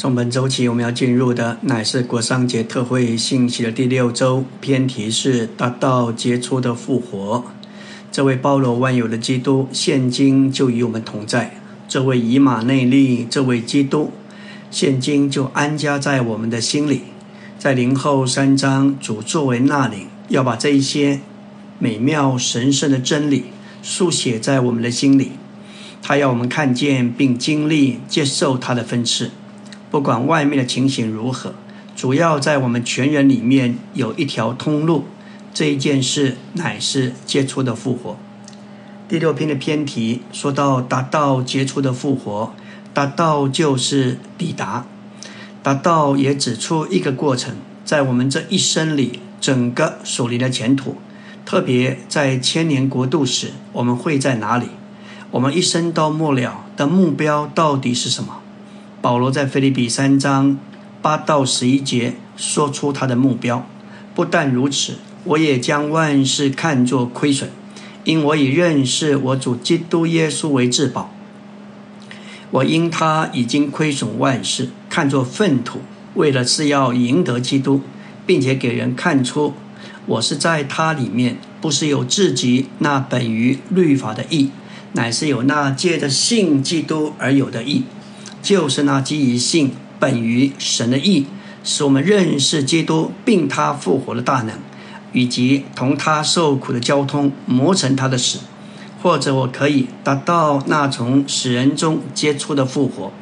从本周起，我们要进入的乃是国商节特会信息的第六周，篇题是达到杰出的复活。这位包罗万有的基督，现今就与我们同在。这位以马内利，这位基督，现今就安家在我们的心里。在灵后三章，主作为那领，要把这一些美妙神圣的真理书写在我们的心里。他要我们看见并经历、接受他的分赐。不管外面的情形如何，主要在我们全人里面有一条通路。这一件事乃是杰出的复活。第六篇的篇题说到达到杰出的复活，达到就是抵达，达到也指出一个过程，在我们这一生里，整个属灵的前途，特别在千年国度时，我们会在哪里？我们一生到末了的目标到底是什么？保罗在腓立比三章八到十一节说出他的目标。不但如此，我也将万事看作亏损，因我以认识我主基督耶稣为至宝。我因他已经亏损万事，看作粪土，为了是要赢得基督，并且给人看出我是在他里面，不是有自己那本于律法的义，乃是有那借着信基督而有的义。就是那基于信本于神的意，使我们认识基督并他复活的大能，以及同他受苦的交通，磨成他的死，或者我可以达到那从死人中接触的复活。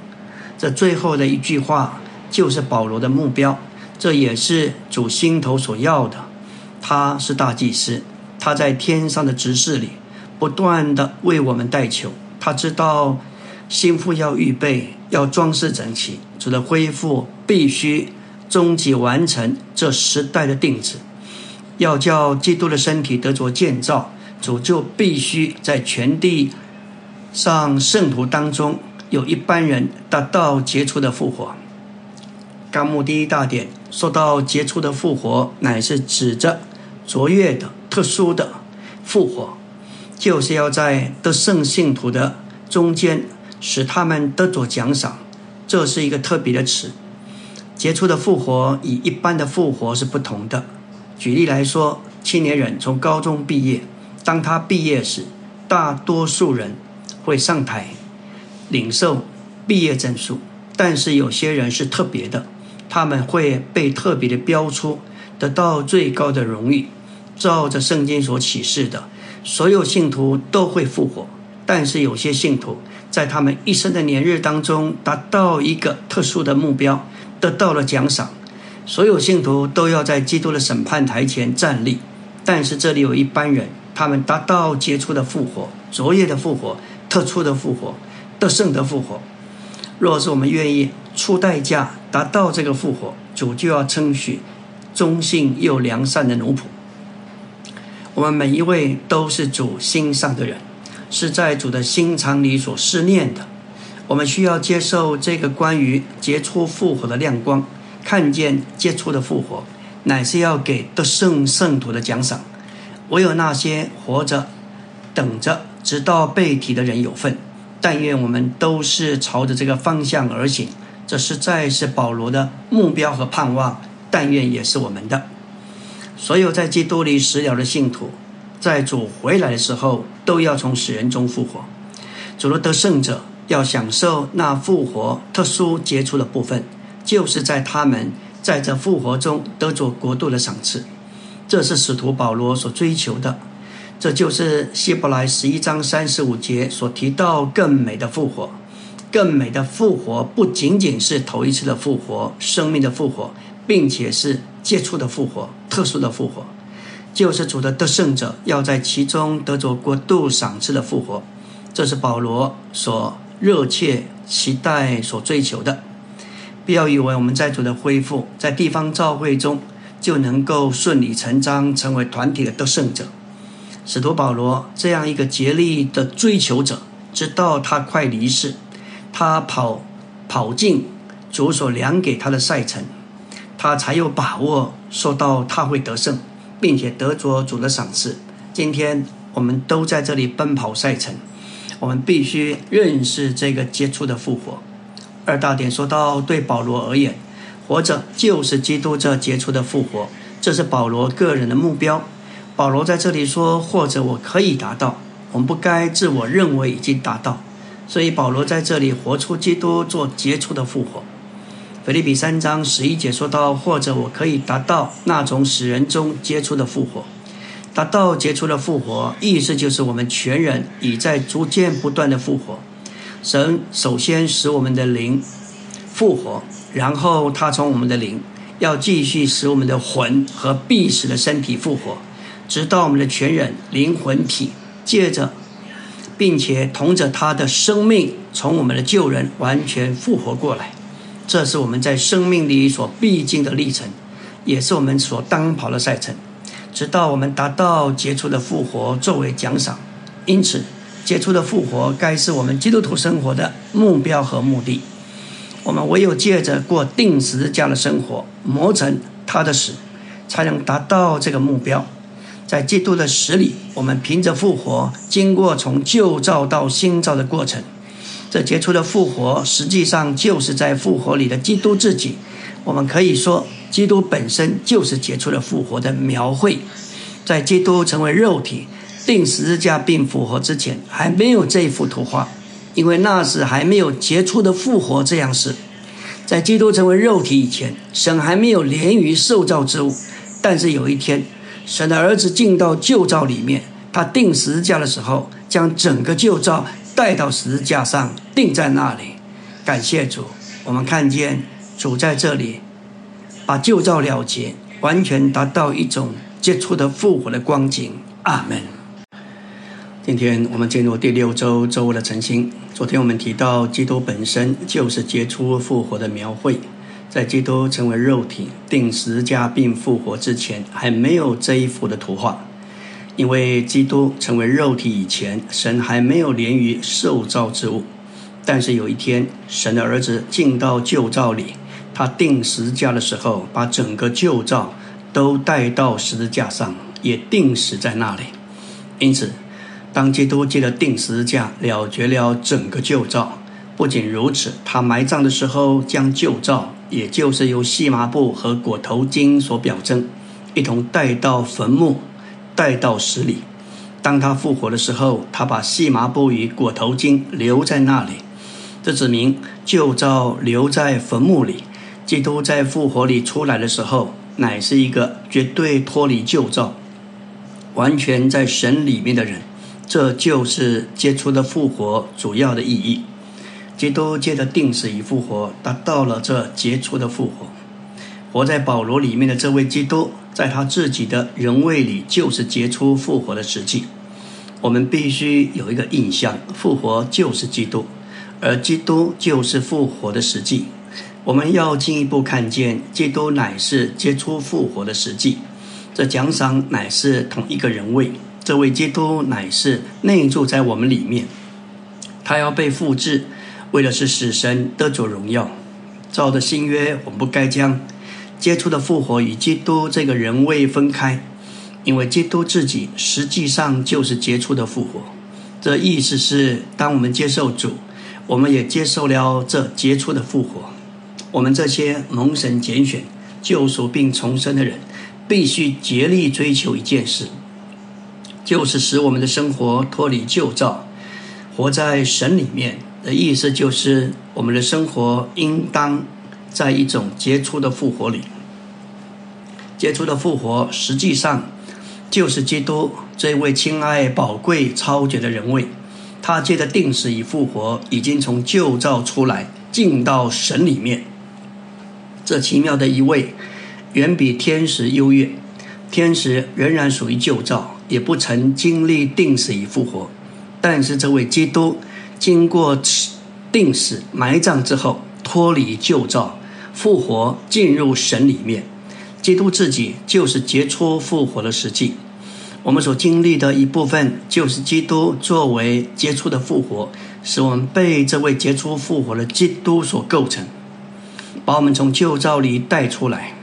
这最后的一句话就是保罗的目标，这也是主心头所要的。他是大祭司，他在天上的执事里不断的为我们代求，他知道。心腹要预备，要装饰整齐。主的恢复必须终极完成这时代的定制。要叫基督的身体得着建造，主就必须在全地上圣徒当中有一班人达到杰出的复活。纲目第一大点说到杰出的复活，乃是指着卓越的、特殊的复活，就是要在得圣信徒的中间。使他们得着奖赏，这是一个特别的词。杰出的复活与一般的复活是不同的。举例来说，青年人从高中毕业，当他毕业时，大多数人会上台领受毕业证书，但是有些人是特别的，他们会被特别的标出，得到最高的荣誉。照着圣经所启示的，所有信徒都会复活，但是有些信徒。在他们一生的年日当中，达到一个特殊的目标，得到了奖赏。所有信徒都要在基督的审判台前站立。但是这里有一班人，他们达到杰出的复活、卓越的复活、特殊的复活、得胜的复活。若是我们愿意出代价达到这个复活，主就要称许忠信又良善的奴仆。我们每一位都是主心上的人。是在主的心肠里所思念的，我们需要接受这个关于杰出复活的亮光，看见杰出的复活，乃是要给得胜圣徒的奖赏。唯有那些活着等着直到被提的人有份。但愿我们都是朝着这个方向而行，这实在是保罗的目标和盼望。但愿也是我们的所有在基督里死了的信徒。在主回来的时候，都要从死人中复活。主的得胜者要享受那复活特殊杰出的部分，就是在他们在这复活中得着国度的赏赐。这是使徒保罗所追求的。这就是希伯来十一章三十五节所提到更美的复活。更美的复活不仅仅是头一次的复活、生命的复活，并且是杰出的复活、特殊的复活。救世主的得胜者要在其中得着国度赏赐的复活，这是保罗所热切期待、所追求的。不要以为我们在主的恢复，在地方教会中就能够顺理成章成为团体的得胜者。使徒保罗这样一个竭力的追求者，直到他快离世，他跑跑进主所量给他的赛程，他才有把握说到他会得胜。并且得着主的赏赐。今天我们都在这里奔跑赛程，我们必须认识这个杰出的复活。二大点说到，对保罗而言，活着就是基督这杰出的复活，这是保罗个人的目标。保罗在这里说，或者我可以达到，我们不该自我认为已经达到。所以保罗在这里活出基督做杰出的复活。腓立比三章十一节说到，或者我可以达到那从死人中杰出的复活。达到杰出的复活，意思就是我们全人已在逐渐不断的复活。神首先使我们的灵复活，然后他从我们的灵要继续使我们的魂和必死的身体复活，直到我们的全人灵魂体借着，并且同着他的生命从我们的旧人完全复活过来。这是我们在生命里所必经的历程，也是我们所当跑的赛程。直到我们达到杰出的复活作为奖赏，因此杰出的复活该是我们基督徒生活的目标和目的。我们唯有借着过定时这样的生活，磨成他的死，才能达到这个目标。在基督的死里，我们凭着复活，经过从旧造到新造的过程。这杰出的复活，实际上就是在复活里的基督自己。我们可以说。基督本身就是杰出的复活的描绘，在基督成为肉体、定十字架并复活之前，还没有这幅图画，因为那时还没有杰出的复活这样事。在基督成为肉体以前，神还没有连于受造之物。但是有一天，神的儿子进到旧造里面，他定十字架的时候，将整个旧造带到十字架上，定在那里。感谢主，我们看见主在这里。把旧照了结，完全达到一种接触的复活的光景。阿门。今天我们进入第六周周的晨星。昨天我们提到，基督本身就是结出复活的描绘。在基督成为肉体、定时加并复活之前，还没有这一幅的图画。因为基督成为肉体以前，神还没有连于受造之物。但是有一天，神的儿子进到旧造里。他定十字架的时候，把整个旧造都带到十字架上，也定死在那里。因此，当基督借着定十字架了结了整个旧造，不仅如此，他埋葬的时候将旧造，也就是由细麻布和裹头巾所表征，一同带到坟墓，带到死里。当他复活的时候，他把细麻布与裹头巾留在那里，这指明旧造留在坟墓里。基督在复活里出来的时候，乃是一个绝对脱离旧造、完全在神里面的人。这就是接触的复活主要的意义。基督借着定死与复活，达到了这杰出的复活。活在保罗里面的这位基督，在他自己的人位里，就是杰出复活的实际。我们必须有一个印象：复活就是基督，而基督就是复活的实际。我们要进一步看见，基督乃是接触复活的实际。这奖赏乃是同一个人位，这位基督乃是内住在我们里面。他要被复制，为的是使神得着荣耀。照着新约，我们不该将接触的复活与基督这个人位分开，因为基督自己实际上就是接触的复活。这意思是，当我们接受主，我们也接受了这杰出的复活。我们这些蒙神拣选、救赎并重生的人，必须竭力追求一件事，就是使我们的生活脱离旧造，活在神里面。的意思就是，我们的生活应当在一种杰出的复活里。杰出的复活，实际上就是基督这位亲爱、宝贵、超绝的人位。他借着定死与复活，已经从旧造出来，进到神里面。这奇妙的一位，远比天使优越。天使仍然属于旧造，也不曾经历定死与复活。但是这位基督，经过定死埋葬之后，脱离旧造，复活进入神里面。基督自己就是杰出复活的实际。我们所经历的一部分，就是基督作为杰出的复活，使我们被这位杰出复活的基督所构成。把我们从旧造里带出来，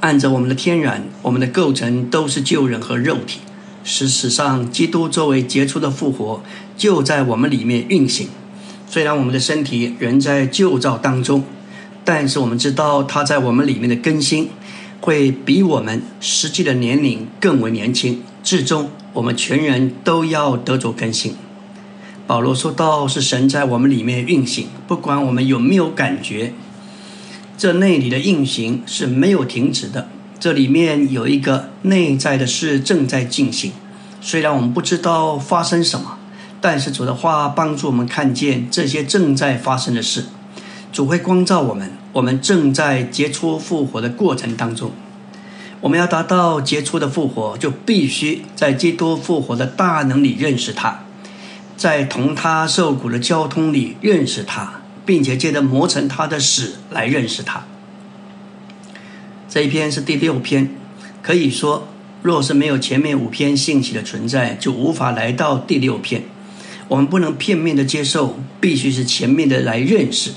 按照我们的天然，我们的构成都是旧人和肉体。事实上，基督作为杰出的复活，就在我们里面运行。虽然我们的身体仍在旧造当中，但是我们知道他在我们里面的更新，会比我们实际的年龄更为年轻。至终，我们全人都要得着更新。保罗说道：“是神在我们里面运行，不管我们有没有感觉，这内里的运行是没有停止的。这里面有一个内在的事正在进行，虽然我们不知道发生什么，但是主的话帮助我们看见这些正在发生的事。主会光照我们，我们正在结出复活的过程当中。”我们要达到杰出的复活，就必须在基督复活的大能里认识他，在同他受苦的交通里认识他，并且借着磨成他的死来认识他。这一篇是第六篇，可以说，若是没有前面五篇信息的存在，就无法来到第六篇。我们不能片面的接受，必须是前面的来认识。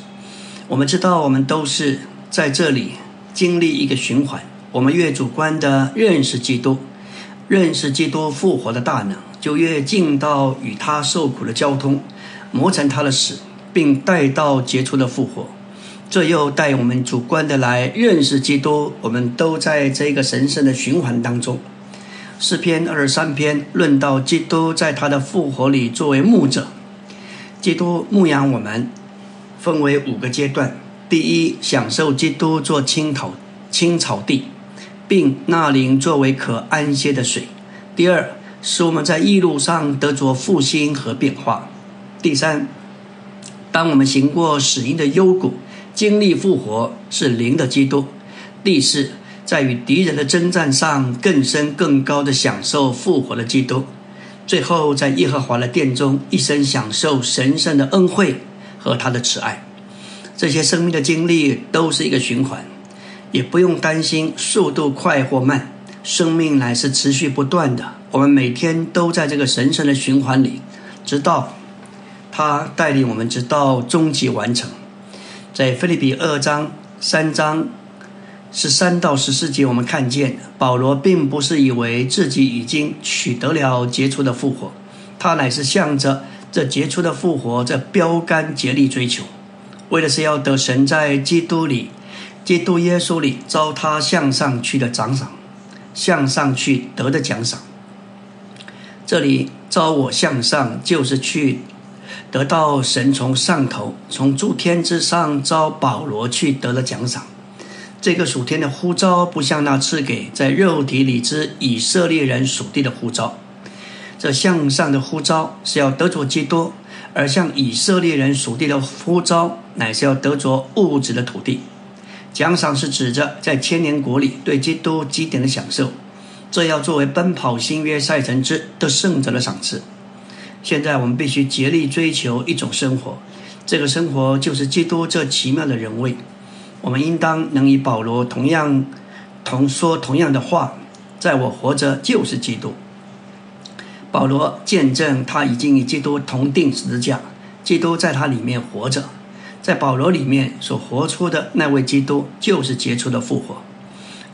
我们知道，我们都是在这里经历一个循环。我们越主观的认识基督，认识基督复活的大能，就越进到与他受苦的交通，磨成他的死，并带到杰出的复活。这又带我们主观的来认识基督。我们都在这个神圣的循环当中。诗篇二十三篇论到基督在他的复活里作为牧者，基督牧养我们，分为五个阶段：第一，享受基督做青草青草地。并纳灵作为可安歇的水。第二，使我们在异路上得着复兴和变化。第三，当我们行过死荫的幽谷，经历复活是灵的基督。第四，在与敌人的征战上更深更高的享受复活的基督。最后，在耶和华的殿中一生享受神圣的恩惠和他的慈爱。这些生命的经历都是一个循环。也不用担心速度快或慢，生命乃是持续不断的。我们每天都在这个神圣的循环里，直到他带领我们直到终极完成。在菲利比二章三章十三到十四节，我们看见保罗并不是以为自己已经取得了杰出的复活，他乃是向着这杰出的复活这标杆竭力追求，为的是要得神在基督里。基督耶稣里招他向上去的奖赏，向上去得的奖赏。这里招我向上，就是去得到神从上头，从诸天之上招保罗去得了奖赏。这个属天的呼召，不像那赐给在肉体里之以色列人属地的呼召。这向上的呼召是要得着基督，而向以色列人属地的呼召，乃是要得着物质的土地。奖赏是指着在千年国里对基督基点的享受，这要作为奔跑新约赛程之得胜者的赏赐。现在我们必须竭力追求一种生活，这个生活就是基督这奇妙的人位。我们应当能与保罗同样同说同样的话：在我活着就是基督。保罗见证他已经与基督同定十字架，基督在他里面活着。在保罗里面所活出的那位基督，就是杰出的复活。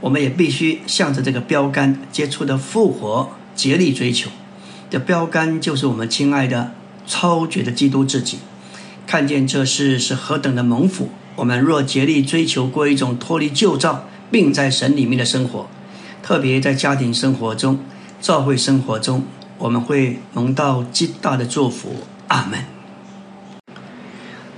我们也必须向着这个标杆，杰出的复活，竭力追求。这标杆就是我们亲爱的超绝的基督自己。看见这事是何等的猛虎！我们若竭力追求过一种脱离旧造，并在神里面的生活，特别在家庭生活中、教会生活中，我们会蒙到极大的祝福。阿门。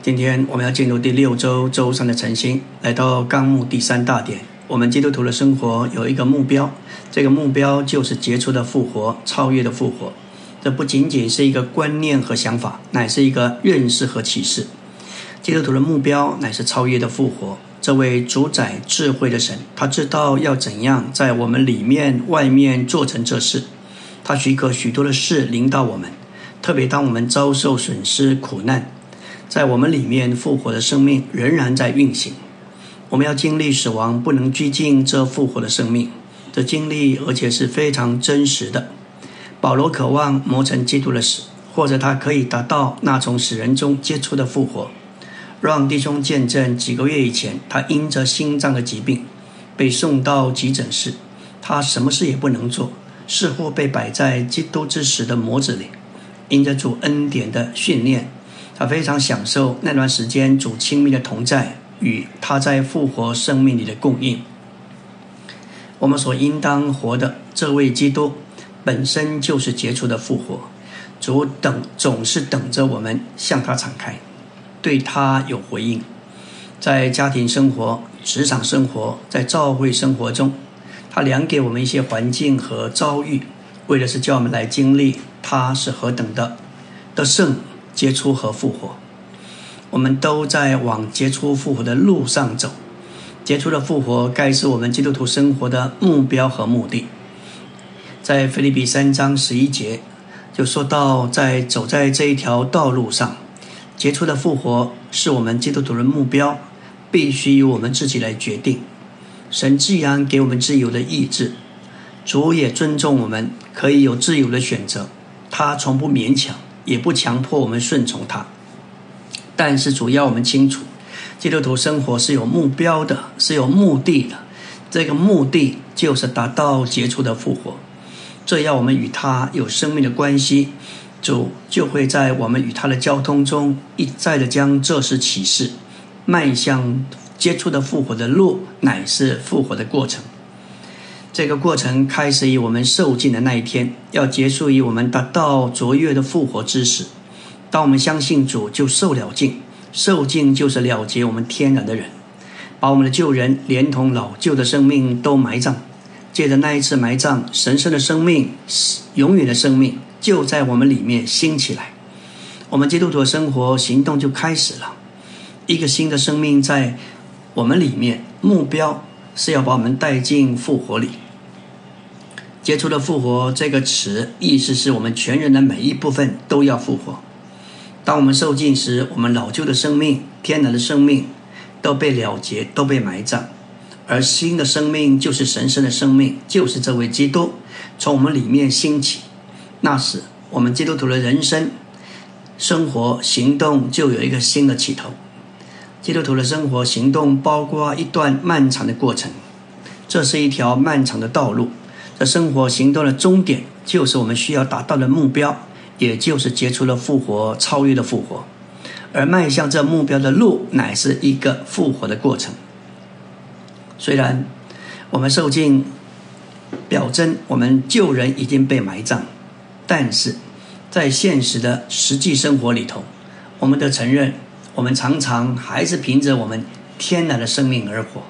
今天我们要进入第六周周三的晨星，来到纲目第三大点。我们基督徒的生活有一个目标，这个目标就是杰出的复活、超越的复活。这不仅仅是一个观念和想法，乃是一个认识和启示。基督徒的目标乃是超越的复活。这位主宰智慧的神，他知道要怎样在我们里面、外面做成这事。他许可许多的事临到我们，特别当我们遭受损失、苦难。在我们里面复活的生命仍然在运行，我们要经历死亡，不能拘禁这复活的生命。这经历而且是非常真实的。保罗渴望磨成基督的死，或者他可以达到那从死人中接触的复活。让弟兄见证，几个月以前，他因着心脏的疾病被送到急诊室，他什么事也不能做，似乎被摆在基督之死的模子里。因着主恩典的训练。他非常享受那段时间主亲密的同在与他在复活生命里的供应。我们所应当活的这位基督，本身就是杰出的复活。主等总是等着我们向他敞开，对他有回应。在家庭生活、职场生活、在教会生活中，他量给我们一些环境和遭遇，为的是叫我们来经历他是何等的的圣。杰出和复活，我们都在往杰出复活的路上走。杰出的复活，该是我们基督徒生活的目标和目的。在腓立比三章十一节就说到，在走在这一条道路上，杰出的复活是我们基督徒的目标，必须由我们自己来决定。神既然给我们自由的意志，主也尊重我们可以有自由的选择，他从不勉强。也不强迫我们顺从他，但是主要我们清楚，基督徒生活是有目标的，是有目的的。这个目的就是达到杰出的复活。这要我们与他有生命的关系，主就会在我们与他的交通中一再的将这事启示。迈向接触的复活的路，乃是复活的过程。这个过程开始于我们受尽的那一天，要结束于我们达到卓越的复活之时。当我们相信主，就受了尽。受尽就是了结我们天然的人，把我们的旧人连同老旧的生命都埋葬。借着那一次埋葬，神圣的生命、永远的生命就在我们里面兴起来。我们基督徒的生活行动就开始了。一个新的生命在我们里面，目标是要把我们带进复活里。接触的复活这个词，意思是我们全人的每一部分都要复活。当我们受尽时，我们老旧的生命、天然的生命都被了结，都被埋葬，而新的生命就是神圣的生命，就是这位基督从我们里面兴起。那时，我们基督徒的人生、生活、行动就有一个新的起头。基督徒的生活、行动包括一段漫长的过程，这是一条漫长的道路。这生活行动的终点，就是我们需要达到的目标，也就是结出了复活、超越的复活。而迈向这目标的路，乃是一个复活的过程。虽然我们受尽表征，我们旧人已经被埋葬，但是在现实的实际生活里头，我们的承认，我们常常还是凭着我们天然的生命而活。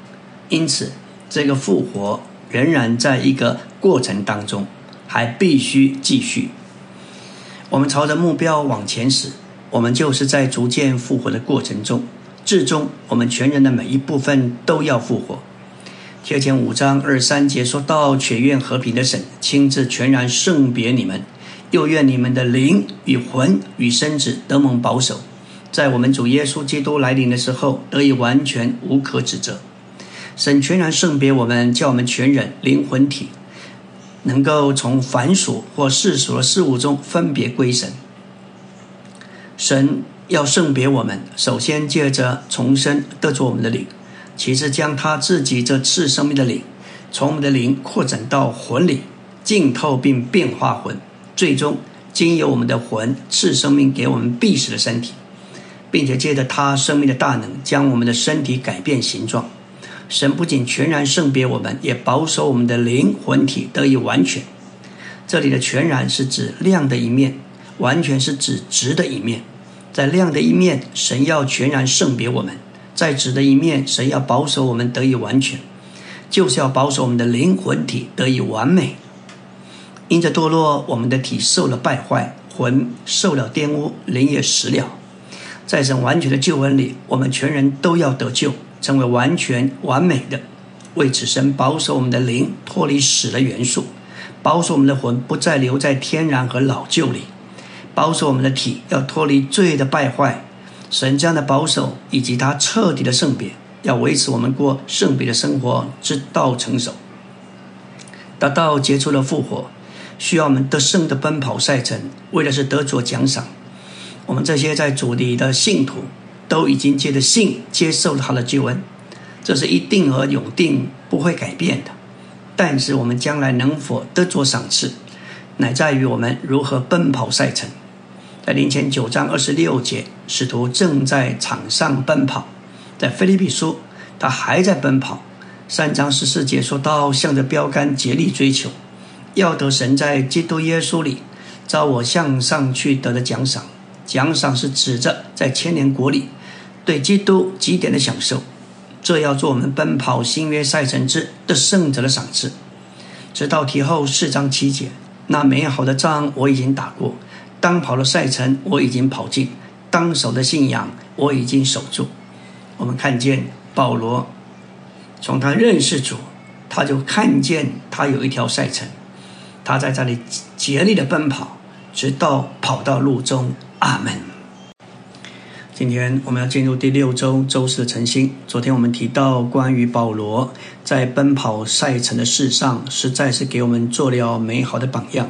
因此，这个复活。仍然在一个过程当中，还必须继续。我们朝着目标往前驶，我们就是在逐渐复活的过程中。至终，我们全人的每一部分都要复活。贴前五章二三节说到：“且愿和平的神亲自全然圣别你们，又愿你们的灵与魂与身子得蒙保守，在我们主耶稣基督来临的时候，得以完全无可指责。”神全然圣别我们，叫我们全人灵魂体能够从凡俗或世俗的事物中分别归神。神要圣别我们，首先借着重生得着我们的灵，其次将他自己这次生命的灵从我们的灵扩展到魂里，浸透并变化魂，最终经由我们的魂赐生命给我们必死的身体，并且借着他生命的大能，将我们的身体改变形状。神不仅全然圣别我们，也保守我们的灵魂体得以完全。这里的全然是指亮的一面，完全是指直的一面。在亮的一面，神要全然圣别我们；在直的一面，神要保守我们得以完全，就是要保守我们的灵魂体得以完美。因着堕落，我们的体受了败坏，魂受了玷污，灵也死了。在神完全的救恩里，我们全人都要得救。成为完全完美的，为此神保守我们的灵脱离死的元素，保守我们的魂不再留在天然和老旧里，保守我们的体要脱离罪的败坏。神这样的保守以及他彻底的圣别，要维持我们过圣别的生活，直到成熟，达到杰出的复活，需要我们得胜的奔跑赛程，为的是得着奖赏。我们这些在主里的信徒。都已经借着信接受了他的救恩，这是一定而永定不会改变的。但是我们将来能否得着赏赐，乃在于我们如何奔跑赛程。在林前九章二十六节使徒正在场上奔跑，在菲利比书，他还在奔跑。三章十四节说到，向着标杆竭力追求，要得神在基督耶稣里招我向上去得的奖赏。奖赏是指着在千年国里对基督极点的享受，这要做我们奔跑新约赛程之的胜者的赏赐。直到提后四章七节，那美好的仗我已经打过，当跑的赛程我已经跑尽，当守的信仰我已经守住。我们看见保罗。从他认识主，他就看见他有一条赛程，他在这里竭力的奔跑，直到跑到路中。阿门。今天我们要进入第六周周四的晨星。昨天我们提到关于保罗在奔跑赛程的事上，实在是给我们做了美好的榜样。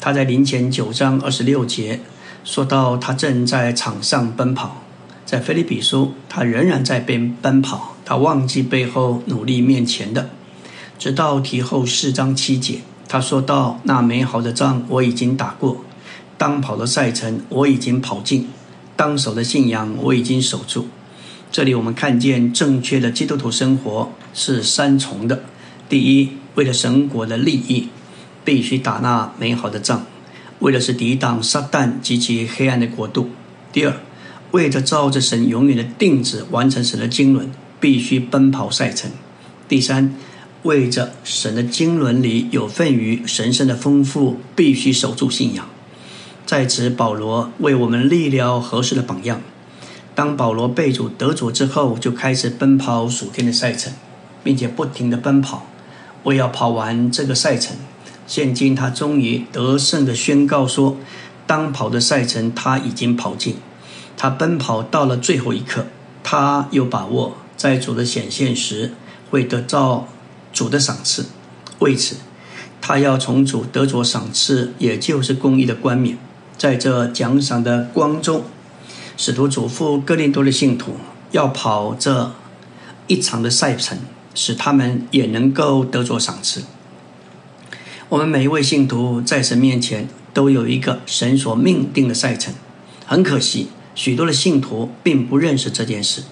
他在临前九章二十六节说到，他正在场上奔跑。在菲利比书，他仍然在边奔跑，他忘记背后努力面前的。直到提后四章七节，他说到：“那美好的仗我已经打过，当跑的赛程我已经跑尽，当守的信仰我已经守住。”这里我们看见正确的基督徒生活是三重的：第一，为了神国的利益，必须打那美好的仗，为的是抵挡撒旦及其黑暗的国度；第二，为着照着神永远的定旨完成神的经纶，必须奔跑赛程。第三，为着神的经纶里有份于神圣的丰富，必须守住信仰。在此，保罗为我们立了合适的榜样。当保罗被主得主之后，就开始奔跑属天的赛程，并且不停的奔跑，为要跑完这个赛程。现今他终于得胜的宣告说：当跑的赛程他已经跑尽。他奔跑到了最后一刻，他有把握在主的显现时会得到主的赏赐。为此，他要从主得着赏赐，也就是公义的冠冕。在这奖赏的光中，使徒嘱咐哥林多的信徒要跑这一场的赛程，使他们也能够得着赏赐。我们每一位信徒在神面前都有一个神所命定的赛程，很可惜。许多的信徒并不认识这件事，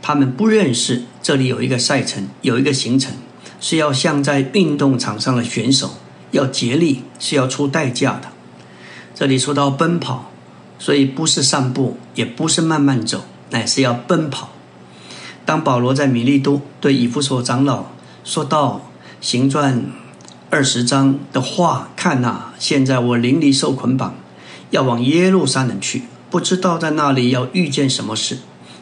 他们不认识这里有一个赛程，有一个行程，是要像在运动场上的选手，要竭力，是要出代价的。这里说到奔跑，所以不是散步，也不是慢慢走，乃是要奔跑。当保罗在米利都对以弗所长老说到行传二十章的话，看呐，现在我灵里受捆绑，要往耶路撒冷去。不知道在那里要遇见什么事，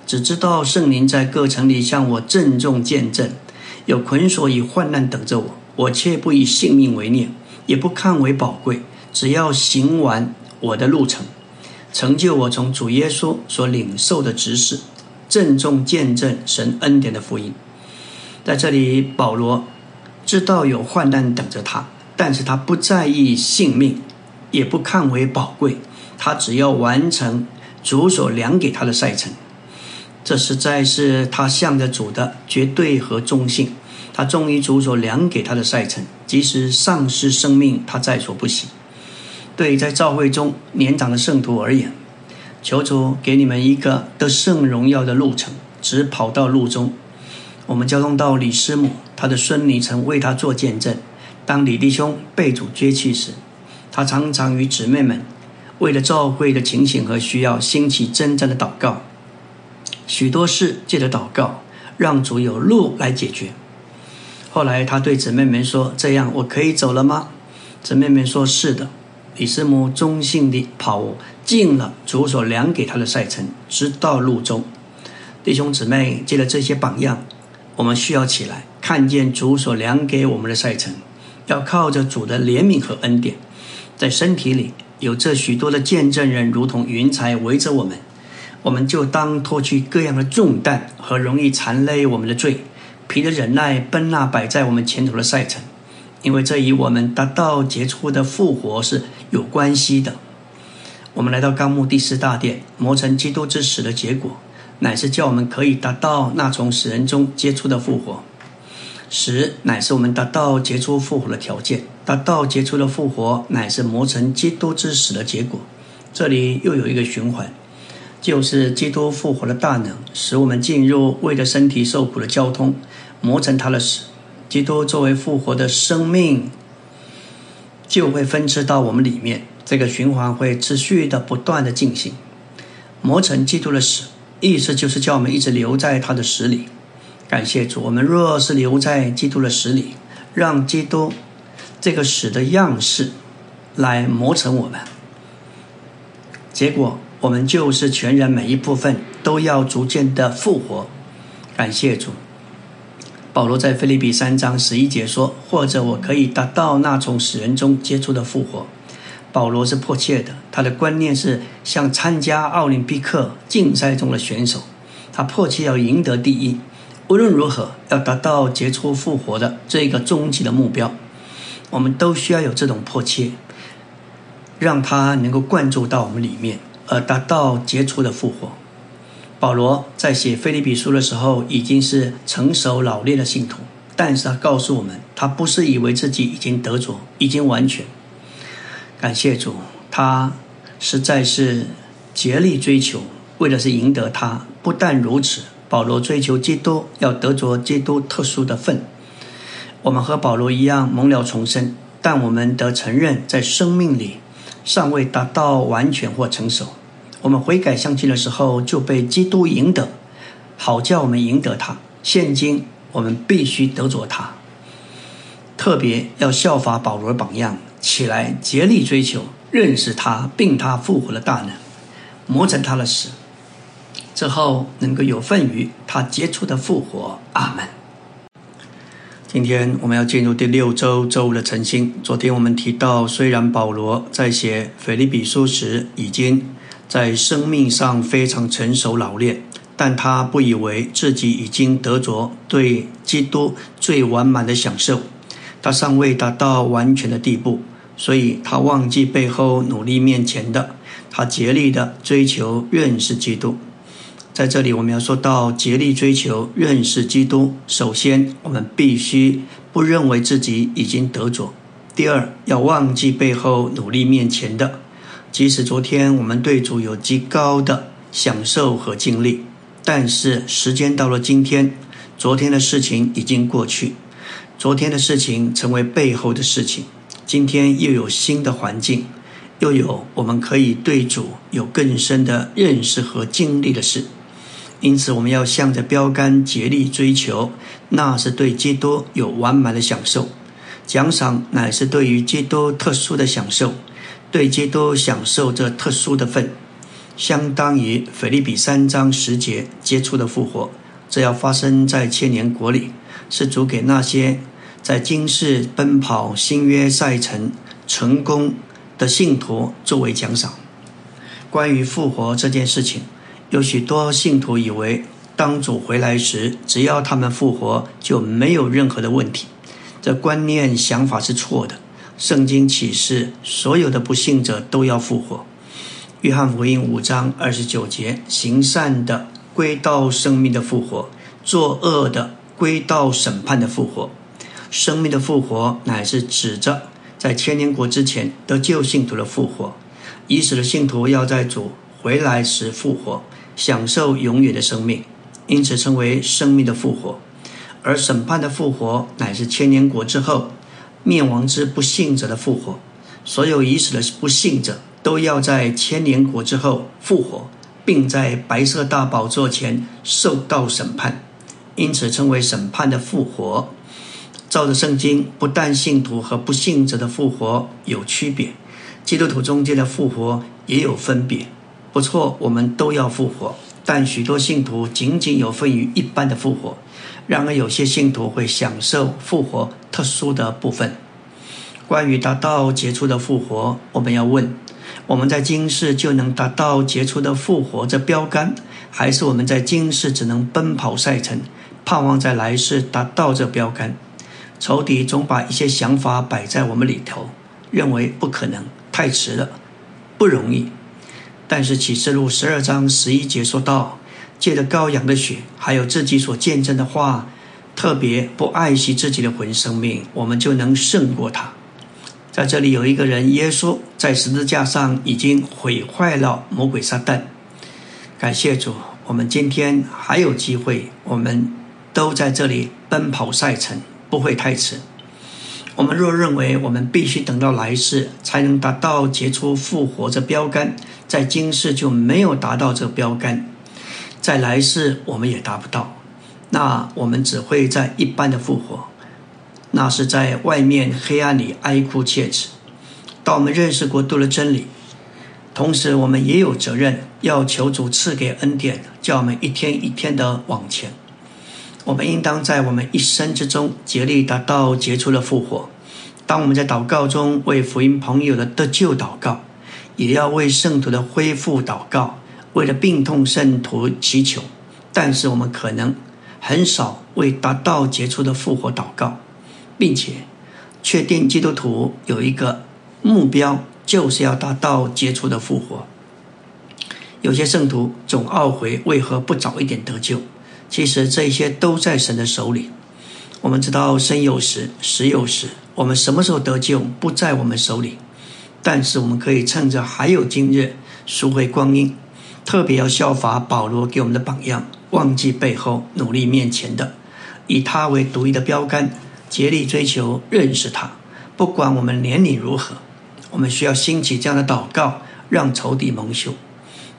只知道圣灵在各城里向我郑重见证，有捆锁与患难等着我。我却不以性命为念，也不看为宝贵，只要行完我的路程，成就我从主耶稣所领受的指示，郑重见证神恩典的福音。在这里，保罗知道有患难等着他，但是他不在意性命，也不看为宝贵。他只要完成主所量给他的赛程，这实在是他向着主的绝对和忠信。他忠于主所量给他的赛程，即使丧失生命，他在所不惜。对在教会中年长的圣徒而言，求主给你们一个得胜荣耀的路程，只跑到路中。我们交通到李师母，他的孙女曾为他做见证。当李弟兄被主接去时，他常常与姊妹们。为了教会的情形和需要，兴起真正的祷告。许多事借着祷告，让主有路来解决。后来他对姊妹们说：“这样我可以走了吗？”姊妹们说：“是的。”李师母忠信地跑进了主所量给他的赛程，直到路中。弟兄姊妹，借着这些榜样，我们需要起来看见主所量给我们的赛程，要靠着主的怜悯和恩典，在身体里。有这许多的见证人，如同云彩围着我们，我们就当脱去各样的重担和容易缠累我们的罪，凭着忍耐奔那摆在我们前头的赛程，因为这与我们达到杰出的复活是有关系的。我们来到纲目第四大殿，磨成基督之死的结果，乃是叫我们可以达到那从死人中接出的复活。死乃是我们达到杰出复活的条件，达到杰出的复活乃是磨成基督之死的结果。这里又有一个循环，就是基督复活的大能，使我们进入为了身体受苦的交通，磨成他的死。基督作为复活的生命，就会分支到我们里面，这个循环会持续的不断的进行。磨成基督的死，意思就是叫我们一直留在他的死里。感谢主，我们若是留在基督的死里，让基督这个死的样式来磨成我们，结果。我们就是全人每一部分都要逐渐的复活，感谢主。保罗在腓立比三章十一节说：“或者我可以达到那从死人中接触的复活。”保罗是迫切的，他的观念是像参加奥林匹克竞赛中的选手，他迫切要赢得第一，无论如何要达到杰出复活的这个终极的目标。我们都需要有这种迫切，让他能够灌注到我们里面。而达到杰出的复活。保罗在写菲利比书的时候，已经是成熟老练的信徒，但是他告诉我们，他不是以为自己已经得着，已经完全。感谢主，他实在是竭力追求，为的是赢得他。不但如此，保罗追求基督，要得着基督特殊的份。我们和保罗一样蒙了重生，但我们得承认，在生命里尚未达到完全或成熟。我们悔改相信的时候，就被基督赢得，好叫我们赢得他。现今我们必须得着他，特别要效法保罗的榜样，起来竭力追求认识他，并他复活的大能，磨成他的死，之后能够有份于他杰出的复活。阿门。今天我们要进入第六周周五的晨星。昨天我们提到，虽然保罗在写腓立比书时已经。在生命上非常成熟老练，但他不以为自己已经得着对基督最完满的享受，他尚未达到完全的地步，所以他忘记背后努力面前的，他竭力的追求认识基督。在这里，我们要说到竭力追求认识基督，首先我们必须不认为自己已经得着；第二，要忘记背后努力面前的。即使昨天我们对主有极高的享受和经历，但是时间到了今天，昨天的事情已经过去，昨天的事情成为背后的事情。今天又有新的环境，又有我们可以对主有更深的认识和经历的事。因此，我们要向着标杆竭力追求，那是对基督有完满的享受。奖赏乃是对于基督特殊的享受。对基督享受这特殊的份，相当于腓利比三章十节接触的复活，这要发生在千年国里，是主给那些在今世奔跑新约赛程成功的信徒作为奖赏。关于复活这件事情，有许多信徒以为，当主回来时，只要他们复活就没有任何的问题，这观念想法是错的。圣经启示，所有的不幸者都要复活。约翰福音五章二十九节：行善的归到生命的复活，作恶的归到审判的复活。生命的复活乃是指着在千年国之前得救信徒的复活，已死的信徒要在主回来时复活，享受永远的生命，因此称为生命的复活。而审判的复活乃是千年国之后。灭亡之不幸者的复活，所有已死的不幸者都要在千年国之后复活，并在白色大宝座前受到审判，因此称为审判的复活。照着圣经，不但信徒和不幸者的复活有区别，基督徒中间的复活也有分别。不错，我们都要复活，但许多信徒仅仅有分于一般的复活。然而，有些信徒会享受复活特殊的部分。关于达到杰出的复活，我们要问：我们在今世就能达到杰出的复活这标杆，还是我们在今世只能奔跑赛程，盼望在来世达到这标杆？仇敌总把一些想法摆在我们里头，认为不可能，太迟了，不容易。但是启示录十二章十一节说道。借着羔羊的血，还有自己所见证的话，特别不爱惜自己的魂生命，我们就能胜过他。在这里有一个人，耶稣在十字架上已经毁坏了魔鬼撒旦。感谢主，我们今天还有机会，我们都在这里奔跑赛程，不会太迟。我们若认为我们必须等到来世才能达到结出复活这标杆，在今世就没有达到这标杆，在来世我们也达不到，那我们只会在一般的复活，那是在外面黑暗里哀哭切齿。当我们认识国度的真理。同时，我们也有责任要求主赐给恩典，叫我们一天一天的往前。我们应当在我们一生之中竭力达到杰出的复活。当我们在祷告中为福音朋友的得救祷告，也要为圣徒的恢复祷告，为了病痛圣徒祈求。但是我们可能很少为达到杰出的复活祷告，并且确定基督徒有一个目标。就是要达到杰出的复活。有些圣徒总懊悔为何不早一点得救，其实这些都在神的手里。我们知道生有时，死有时，我们什么时候得救不在我们手里，但是我们可以趁着还有今日赎回光阴，特别要效法保罗给我们的榜样，忘记背后，努力面前的，以他为独一的标杆，竭力追求认识他，不管我们年龄如何。我们需要兴起这样的祷告，让仇敌蒙羞。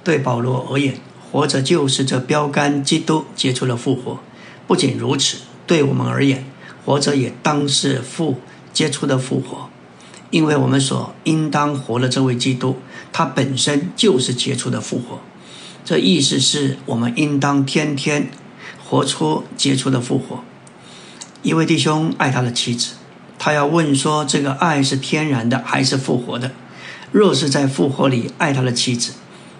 对保罗而言，活着就是这标杆，基督结出了复活。不仅如此，对我们而言，活着也当是复结出的复活，因为我们所应当活的这位基督，他本身就是结出的复活。这意思是我们应当天天活出杰出的复活。一位弟兄爱他的妻子。他要问说：“这个爱是天然的还是复活的？若是在复活里爱他的妻子，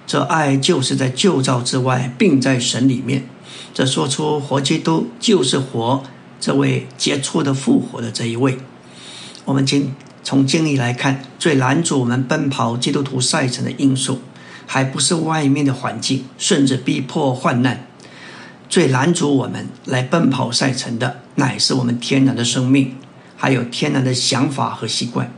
这爱就是在旧造之外，并在神里面。这说出活基督就是活这位杰出的复活的这一位。我们经从经历来看，最拦阻我们奔跑基督徒赛程的因素，还不是外面的环境，甚至逼迫患难。最拦阻我们来奔跑赛程的，乃是我们天然的生命。”还有天然的想法和习惯，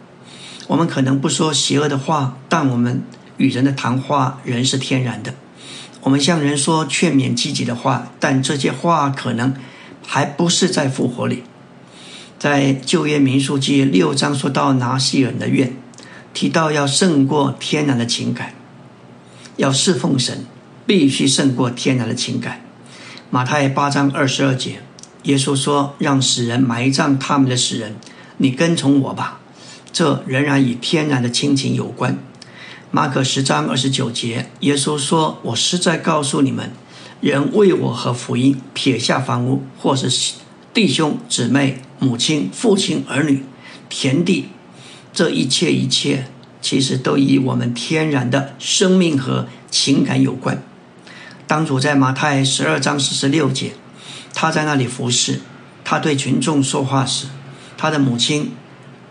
我们可能不说邪恶的话，但我们与人的谈话仍是天然的。我们向人说劝勉积极的话，但这些话可能还不是在复活里。在旧约民数记六章说到拿西人的愿，提到要胜过天然的情感，要侍奉神，必须胜过天然的情感。马太八章二十二节。耶稣说：“让死人埋葬他们的死人，你跟从我吧。”这仍然与天然的亲情有关。马可十章二十九节，耶稣说：“我实在告诉你们，人为我和福音撇下房屋，或是弟兄姊妹、母亲、父亲、儿女、田地，这一切一切，其实都与我们天然的生命和情感有关。”当主在马太十二章四十六节。他在那里服侍，他对群众说话时，他的母亲、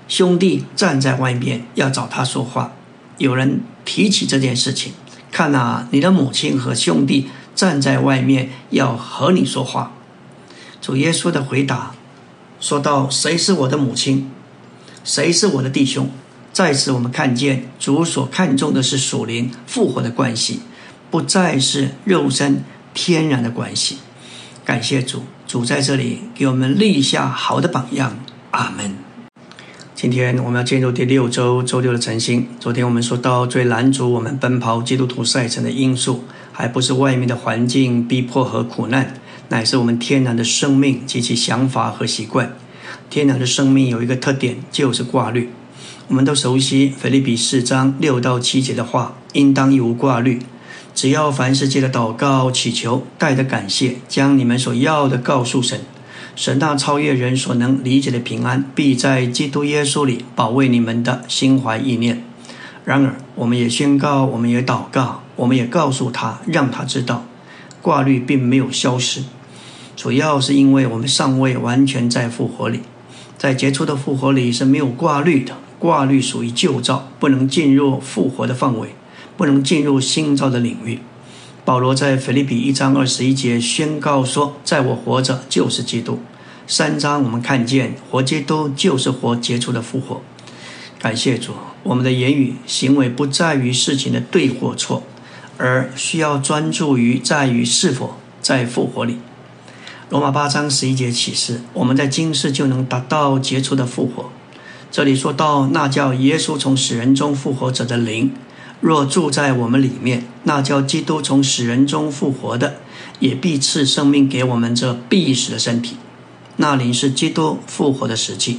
兄弟站在外面要找他说话。有人提起这件事情，看啊，你的母亲和兄弟站在外面要和你说话。主耶稣的回答说到：“谁是我的母亲？谁是我的弟兄？”在此，我们看见主所看重的是属灵复活的关系，不再是肉身天然的关系。感谢主，主在这里给我们立下好的榜样。阿门。今天我们要进入第六周周六的晨星。昨天我们说到，最拦阻我们奔跑基督徒赛程的因素，还不是外面的环境逼迫和苦难，乃是我们天然的生命及其想法和习惯。天然的生命有一个特点，就是挂虑。我们都熟悉腓立比四章六到七节的话，应当有挂虑。只要凡事借着祷告、祈求，带着感谢，将你们所要的告诉神，神那超越人所能理解的平安，必在基督耶稣里保卫你们的心怀意念。然而，我们也宣告，我们也祷告，我们也告诉他，让他知道，挂虑并没有消失，主要是因为我们尚未完全在复活里，在杰出的复活里是没有挂虑的，挂虑属于旧造，不能进入复活的范围。不能进入新造的领域。保罗在腓立比一章二十一节宣告说：“在我活着就是基督。”三章我们看见活基督就是活杰出的复活。感谢主，我们的言语行为不在于事情的对或错，而需要专注于在于是否在复活里。罗马八章十一节启示，我们在今世就能达到杰出的复活。这里说到那叫耶稣从死人中复活者的灵，若住在我们里面，那叫基督从死人中复活的，也必赐生命给我们这必死的身体。那灵是基督复活的实际，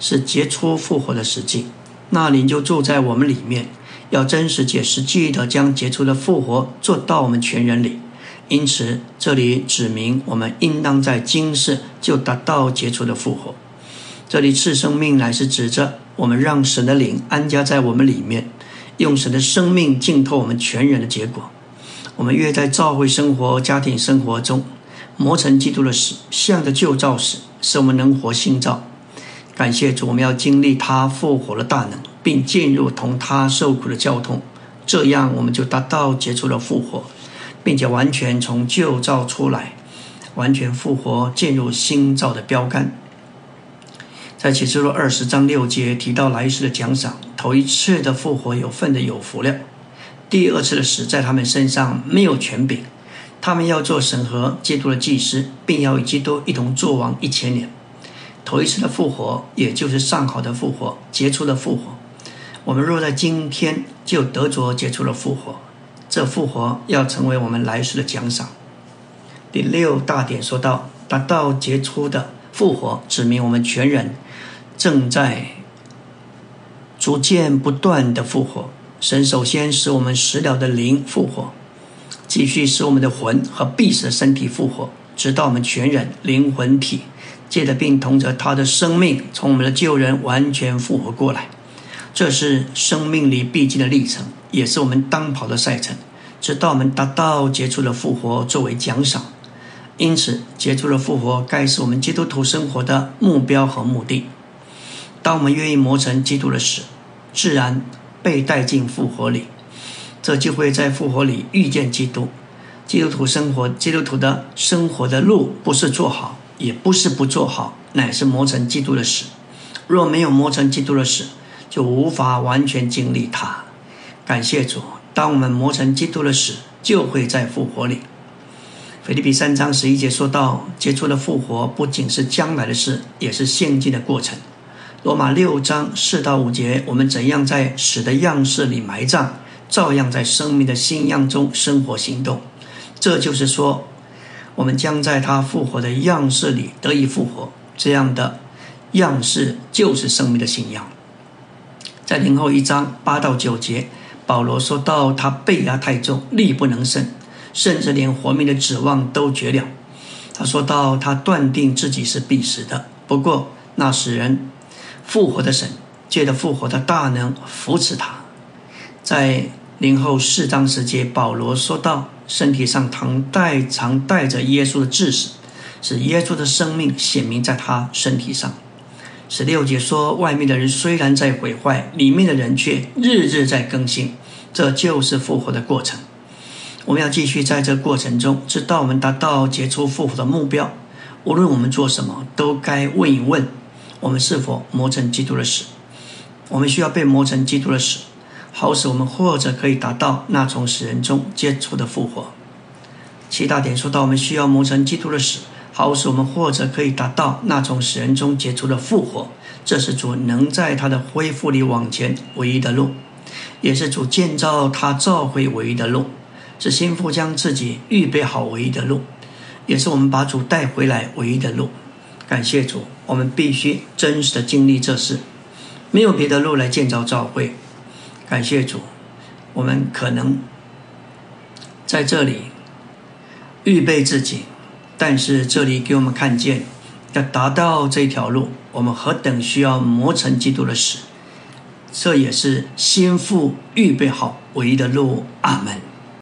是杰出复活的实际。那灵就住在我们里面，要真实且实际的将杰出的复活做到我们全人里。因此，这里指明我们应当在今世就达到杰出的复活。这里赐生命乃是指着我们让神的灵安家在我们里面，用神的生命浸透我们全人的结果。我们越在教会生活、家庭生活中。磨成基督的死，向着旧造死，使我们能活新造。感谢主，我们要经历他复活的大能，并进入同他受苦的交通，这样我们就达到结束了复活，并且完全从旧造出来，完全复活，进入新造的标杆。在启示录二十章六节提到来世的奖赏，头一次的复活有份的有福了，第二次的死在他们身上没有权柄。他们要做审核基督的祭司，并要与基督一同作王一千年。头一次的复活，也就是上好的复活、杰出的复活。我们若在今天就得着杰出的复活，这复活要成为我们来世的奖赏。第六大点说到，达到杰出的复活，指明我们全人正在逐渐不断的复活。神首先使我们死了的灵复活。继续使我们的魂和必死的身体复活，直到我们全人灵魂体借着并同着他的生命，从我们的旧人完全复活过来。这是生命里必经的历程，也是我们当跑的赛程，直到我们达到杰出的复活作为奖赏。因此，杰出的复活该是我们基督徒生活的目标和目的。当我们愿意磨成基督的死，自然被带进复活里。这就会在复活里遇见基督。基督徒生活，基督徒的生活的路不是做好，也不是不做好，乃是磨成基督的死。若没有磨成基督的死，就无法完全经历它。感谢主，当我们磨成基督的死，就会在复活里。腓立比三章十一节说到，结出的复活不仅是将来的事，也是现今的过程。罗马六章四到五节，我们怎样在死的样式里埋葬？照样在生命的信仰中生活行动，这就是说，我们将在他复活的样式里得以复活。这样的样式就是生命的信仰。在零后一章八到九节，保罗说到他被压太重，力不能胜，甚至连活命的指望都绝了。他说到他断定自己是必死的，不过那使人复活的神借着复活的大能扶持他，在。零后四章时节，保罗说到：“身体上常带常带着耶稣的致死，使耶稣的生命显明在他身体上。”十六节说：“外面的人虽然在毁坏，里面的人却日日在更新。”这就是复活的过程。我们要继续在这过程中，直到我们达到结出复活的目标。无论我们做什么，都该问一问：我们是否磨成基督的死？我们需要被磨成基督的死。好使我们或者可以达到那从死人中接触的复活。七大点说到，我们需要磨成基督的死，好使我们或者可以达到那从死人中结出的复活。这是主能在他的恢复里往前唯一的路，也是主建造他召回唯一的路，是心腹将自己预备好唯一的路，也是我们把主带回来唯一的路。感谢主，我们必须真实的经历这事，没有别的路来建造召会。感谢主，我们可能在这里预备自己，但是这里给我们看见，要达到这条路，我们何等需要磨成基督的死，这也是心腹预备好唯一的路。阿门。